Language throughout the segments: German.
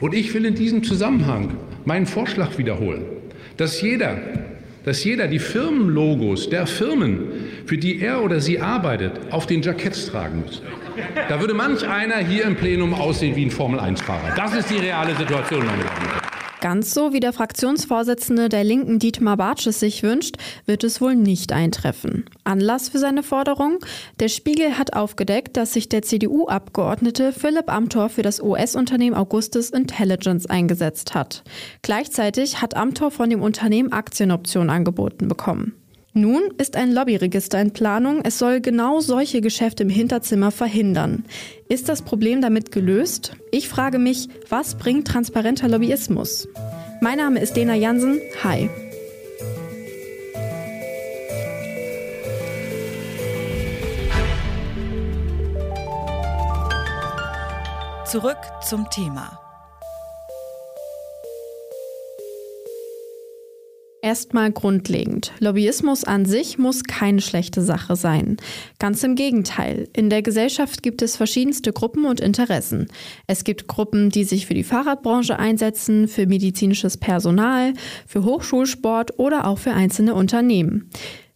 Und ich will in diesem Zusammenhang meinen Vorschlag wiederholen, dass jeder, dass jeder die Firmenlogos der Firmen, für die er oder sie arbeitet, auf den Jacketts tragen muss. Da würde manch einer hier im Plenum aussehen wie ein Formel-1-Fahrer. Das ist die reale Situation, meine Damen und Herren. Ganz so wie der Fraktionsvorsitzende der Linken Dietmar Bartsch es sich wünscht, wird es wohl nicht eintreffen. Anlass für seine Forderung? Der Spiegel hat aufgedeckt, dass sich der CDU-Abgeordnete Philipp Amthor für das US-Unternehmen Augustus Intelligence eingesetzt hat. Gleichzeitig hat Amthor von dem Unternehmen Aktienoptionen angeboten bekommen. Nun ist ein Lobbyregister in Planung. Es soll genau solche Geschäfte im Hinterzimmer verhindern. Ist das Problem damit gelöst? Ich frage mich, was bringt transparenter Lobbyismus? Mein Name ist Dena Jansen. Hi. Zurück zum Thema. Erstmal grundlegend. Lobbyismus an sich muss keine schlechte Sache sein. Ganz im Gegenteil. In der Gesellschaft gibt es verschiedenste Gruppen und Interessen. Es gibt Gruppen, die sich für die Fahrradbranche einsetzen, für medizinisches Personal, für Hochschulsport oder auch für einzelne Unternehmen.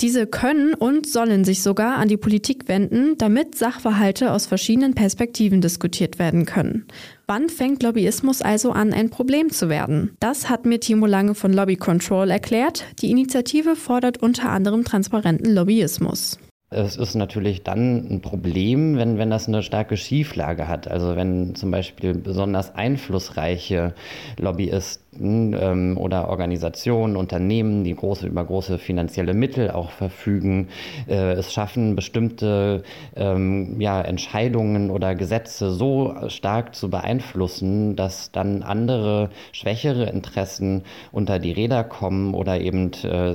Diese können und sollen sich sogar an die Politik wenden, damit Sachverhalte aus verschiedenen Perspektiven diskutiert werden können. Wann fängt Lobbyismus also an, ein Problem zu werden? Das hat mir Timo Lange von Lobby Control erklärt. Die Initiative fordert unter anderem transparenten Lobbyismus. Es ist natürlich dann ein Problem, wenn, wenn das eine starke Schieflage hat. Also wenn zum Beispiel besonders einflussreiche Lobbyisten ähm, oder Organisationen, Unternehmen, die große, über große finanzielle Mittel auch verfügen, äh, es schaffen, bestimmte ähm, ja, Entscheidungen oder Gesetze so stark zu beeinflussen, dass dann andere schwächere Interessen unter die Räder kommen oder eben äh,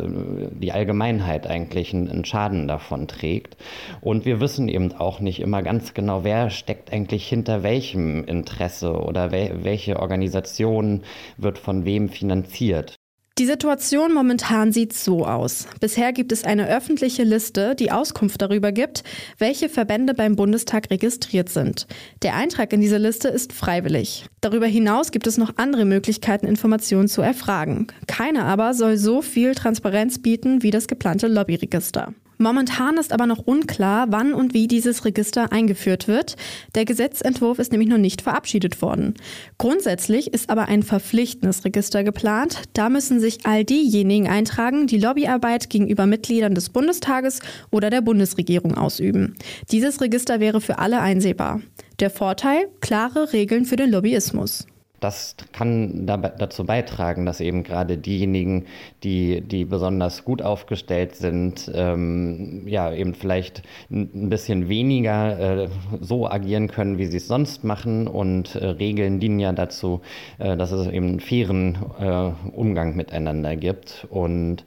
die Allgemeinheit eigentlich einen, einen Schaden davon trägt. Und wir wissen eben auch nicht immer ganz genau, wer steckt eigentlich hinter welchem Interesse oder wel welche Organisation wird von wem finanziert. Die Situation momentan sieht so aus. Bisher gibt es eine öffentliche Liste, die Auskunft darüber gibt, welche Verbände beim Bundestag registriert sind. Der Eintrag in diese Liste ist freiwillig. Darüber hinaus gibt es noch andere Möglichkeiten, Informationen zu erfragen. Keine aber soll so viel Transparenz bieten wie das geplante Lobbyregister. Momentan ist aber noch unklar, wann und wie dieses Register eingeführt wird. Der Gesetzentwurf ist nämlich noch nicht verabschiedet worden. Grundsätzlich ist aber ein verpflichtendes Register geplant. Da müssen sich all diejenigen eintragen, die Lobbyarbeit gegenüber Mitgliedern des Bundestages oder der Bundesregierung ausüben. Dieses Register wäre für alle einsehbar. Der Vorteil? Klare Regeln für den Lobbyismus das kann dazu beitragen, dass eben gerade diejenigen, die, die besonders gut aufgestellt sind, ähm, ja, eben vielleicht ein bisschen weniger äh, so agieren können, wie sie es sonst machen. Und äh, Regeln dienen ja dazu, äh, dass es eben einen fairen äh, Umgang miteinander gibt. Und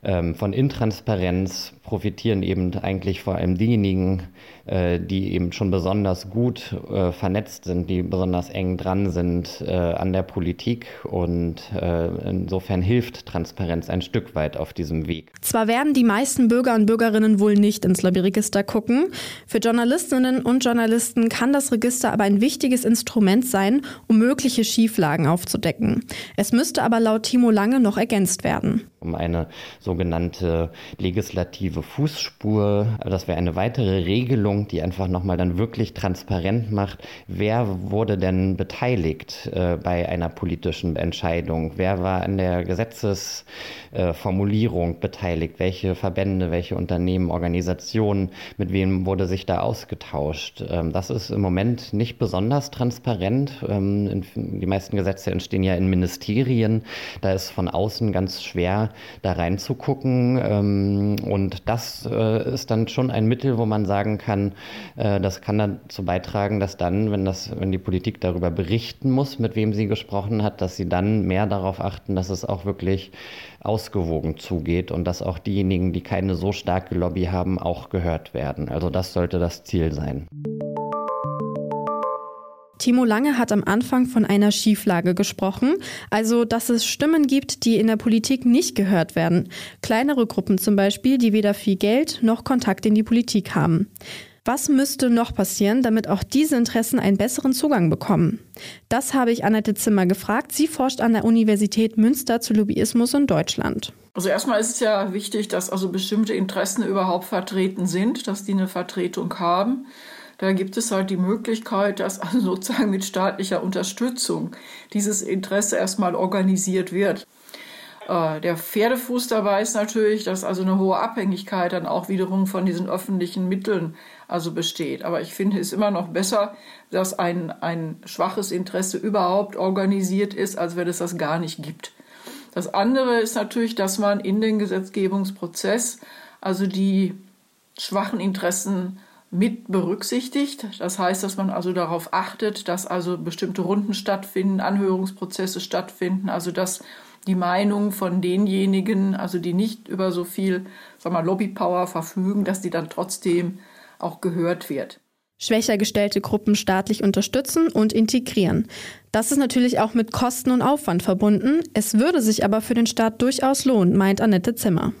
von Intransparenz profitieren eben eigentlich vor allem diejenigen, äh, die eben schon besonders gut äh, vernetzt sind, die besonders eng dran sind äh, an der Politik. Und insofern hilft Transparenz ein Stück weit auf diesem Weg. Zwar werden die meisten Bürger und Bürgerinnen wohl nicht ins Lobbyregister gucken. Für Journalistinnen und Journalisten kann das Register aber ein wichtiges Instrument sein, um mögliche Schieflagen aufzudecken. Es müsste aber laut Timo Lange noch ergänzt werden. Um eine sogenannte legislative Fußspur. Das wäre eine weitere Regelung, die einfach nochmal dann wirklich transparent macht, wer wurde denn beteiligt äh, bei einer politischen Entscheidung, wer war an der Gesetzesformulierung äh, beteiligt, welche Verbände, welche Unternehmen, Organisationen, mit wem wurde sich da ausgetauscht. Ähm, das ist im Moment nicht besonders transparent. Ähm, die meisten Gesetze entstehen ja in Ministerien. Da ist von außen ganz schwer, da reinzugucken. Ähm, und das äh, ist dann schon ein Mittel, wo man sagen kann, äh, das kann dazu beitragen, dass dann, wenn das, wenn die Politik darüber berichten muss, mit wem sie gesprochen hat, dass sie dann mehr darauf achten, dass es auch wirklich ausgewogen zugeht und dass auch diejenigen, die keine so starke Lobby haben, auch gehört werden. Also das sollte das Ziel sein. Timo Lange hat am Anfang von einer Schieflage gesprochen, also dass es Stimmen gibt, die in der Politik nicht gehört werden. Kleinere Gruppen zum Beispiel, die weder viel Geld noch Kontakt in die Politik haben. Was müsste noch passieren, damit auch diese Interessen einen besseren Zugang bekommen? Das habe ich Annette Zimmer gefragt. Sie forscht an der Universität Münster zu Lobbyismus in Deutschland. Also erstmal ist es ja wichtig, dass also bestimmte Interessen überhaupt vertreten sind, dass die eine Vertretung haben. Da gibt es halt die Möglichkeit, dass also sozusagen mit staatlicher Unterstützung dieses Interesse erstmal organisiert wird. Äh, der Pferdefuß dabei ist natürlich, dass also eine hohe Abhängigkeit dann auch wiederum von diesen öffentlichen Mitteln also besteht. Aber ich finde es immer noch besser, dass ein, ein schwaches Interesse überhaupt organisiert ist, als wenn es das gar nicht gibt. Das andere ist natürlich, dass man in den Gesetzgebungsprozess also die schwachen Interessen mit berücksichtigt. Das heißt, dass man also darauf achtet, dass also bestimmte Runden stattfinden, Anhörungsprozesse stattfinden, also dass die Meinung von denjenigen, also die nicht über so viel sag mal, Lobbypower verfügen, dass die dann trotzdem auch gehört wird. Schwächer gestellte Gruppen staatlich unterstützen und integrieren. Das ist natürlich auch mit Kosten und Aufwand verbunden. Es würde sich aber für den Staat durchaus lohnen, meint Annette Zimmer.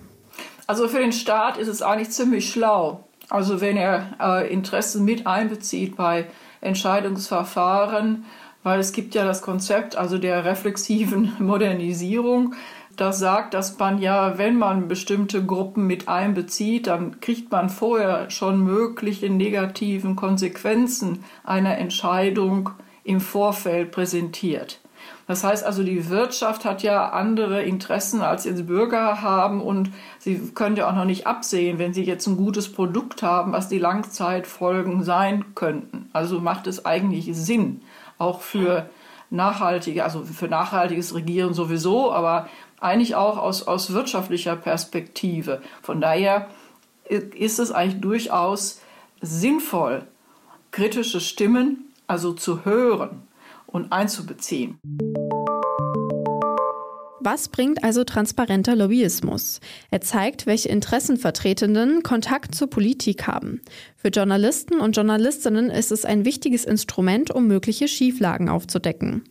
Also für den Staat ist es eigentlich ziemlich schlau. Also wenn er äh, Interessen mit einbezieht bei Entscheidungsverfahren, weil es gibt ja das Konzept also der reflexiven Modernisierung, das sagt, dass man ja, wenn man bestimmte Gruppen mit einbezieht, dann kriegt man vorher schon mögliche negativen Konsequenzen einer Entscheidung im Vorfeld präsentiert. Das heißt also, die Wirtschaft hat ja andere Interessen als jetzt Bürger haben und sie können ja auch noch nicht absehen, wenn sie jetzt ein gutes Produkt haben, was die Langzeitfolgen sein könnten. Also macht es eigentlich Sinn, auch für nachhaltige, also für nachhaltiges Regieren sowieso, aber eigentlich auch aus, aus wirtschaftlicher Perspektive. Von daher ist es eigentlich durchaus sinnvoll, kritische Stimmen also zu hören und einzubeziehen. Was bringt also transparenter Lobbyismus? Er zeigt, welche Interessenvertretenden Kontakt zur Politik haben. Für Journalisten und Journalistinnen ist es ein wichtiges Instrument, um mögliche Schieflagen aufzudecken.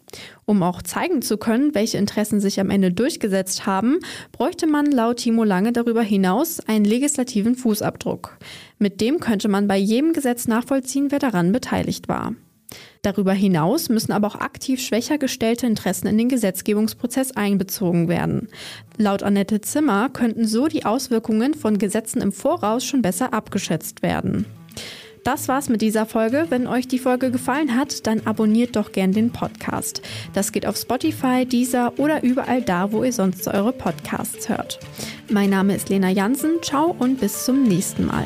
Um auch zeigen zu können, welche Interessen sich am Ende durchgesetzt haben, bräuchte man laut Timo Lange darüber hinaus einen legislativen Fußabdruck. Mit dem könnte man bei jedem Gesetz nachvollziehen, wer daran beteiligt war. Darüber hinaus müssen aber auch aktiv schwächer gestellte Interessen in den Gesetzgebungsprozess einbezogen werden. Laut Annette Zimmer könnten so die Auswirkungen von Gesetzen im Voraus schon besser abgeschätzt werden. Das war's mit dieser Folge. Wenn euch die Folge gefallen hat, dann abonniert doch gern den Podcast. Das geht auf Spotify, Deezer oder überall da, wo ihr sonst eure Podcasts hört. Mein Name ist Lena Jansen. Ciao und bis zum nächsten Mal.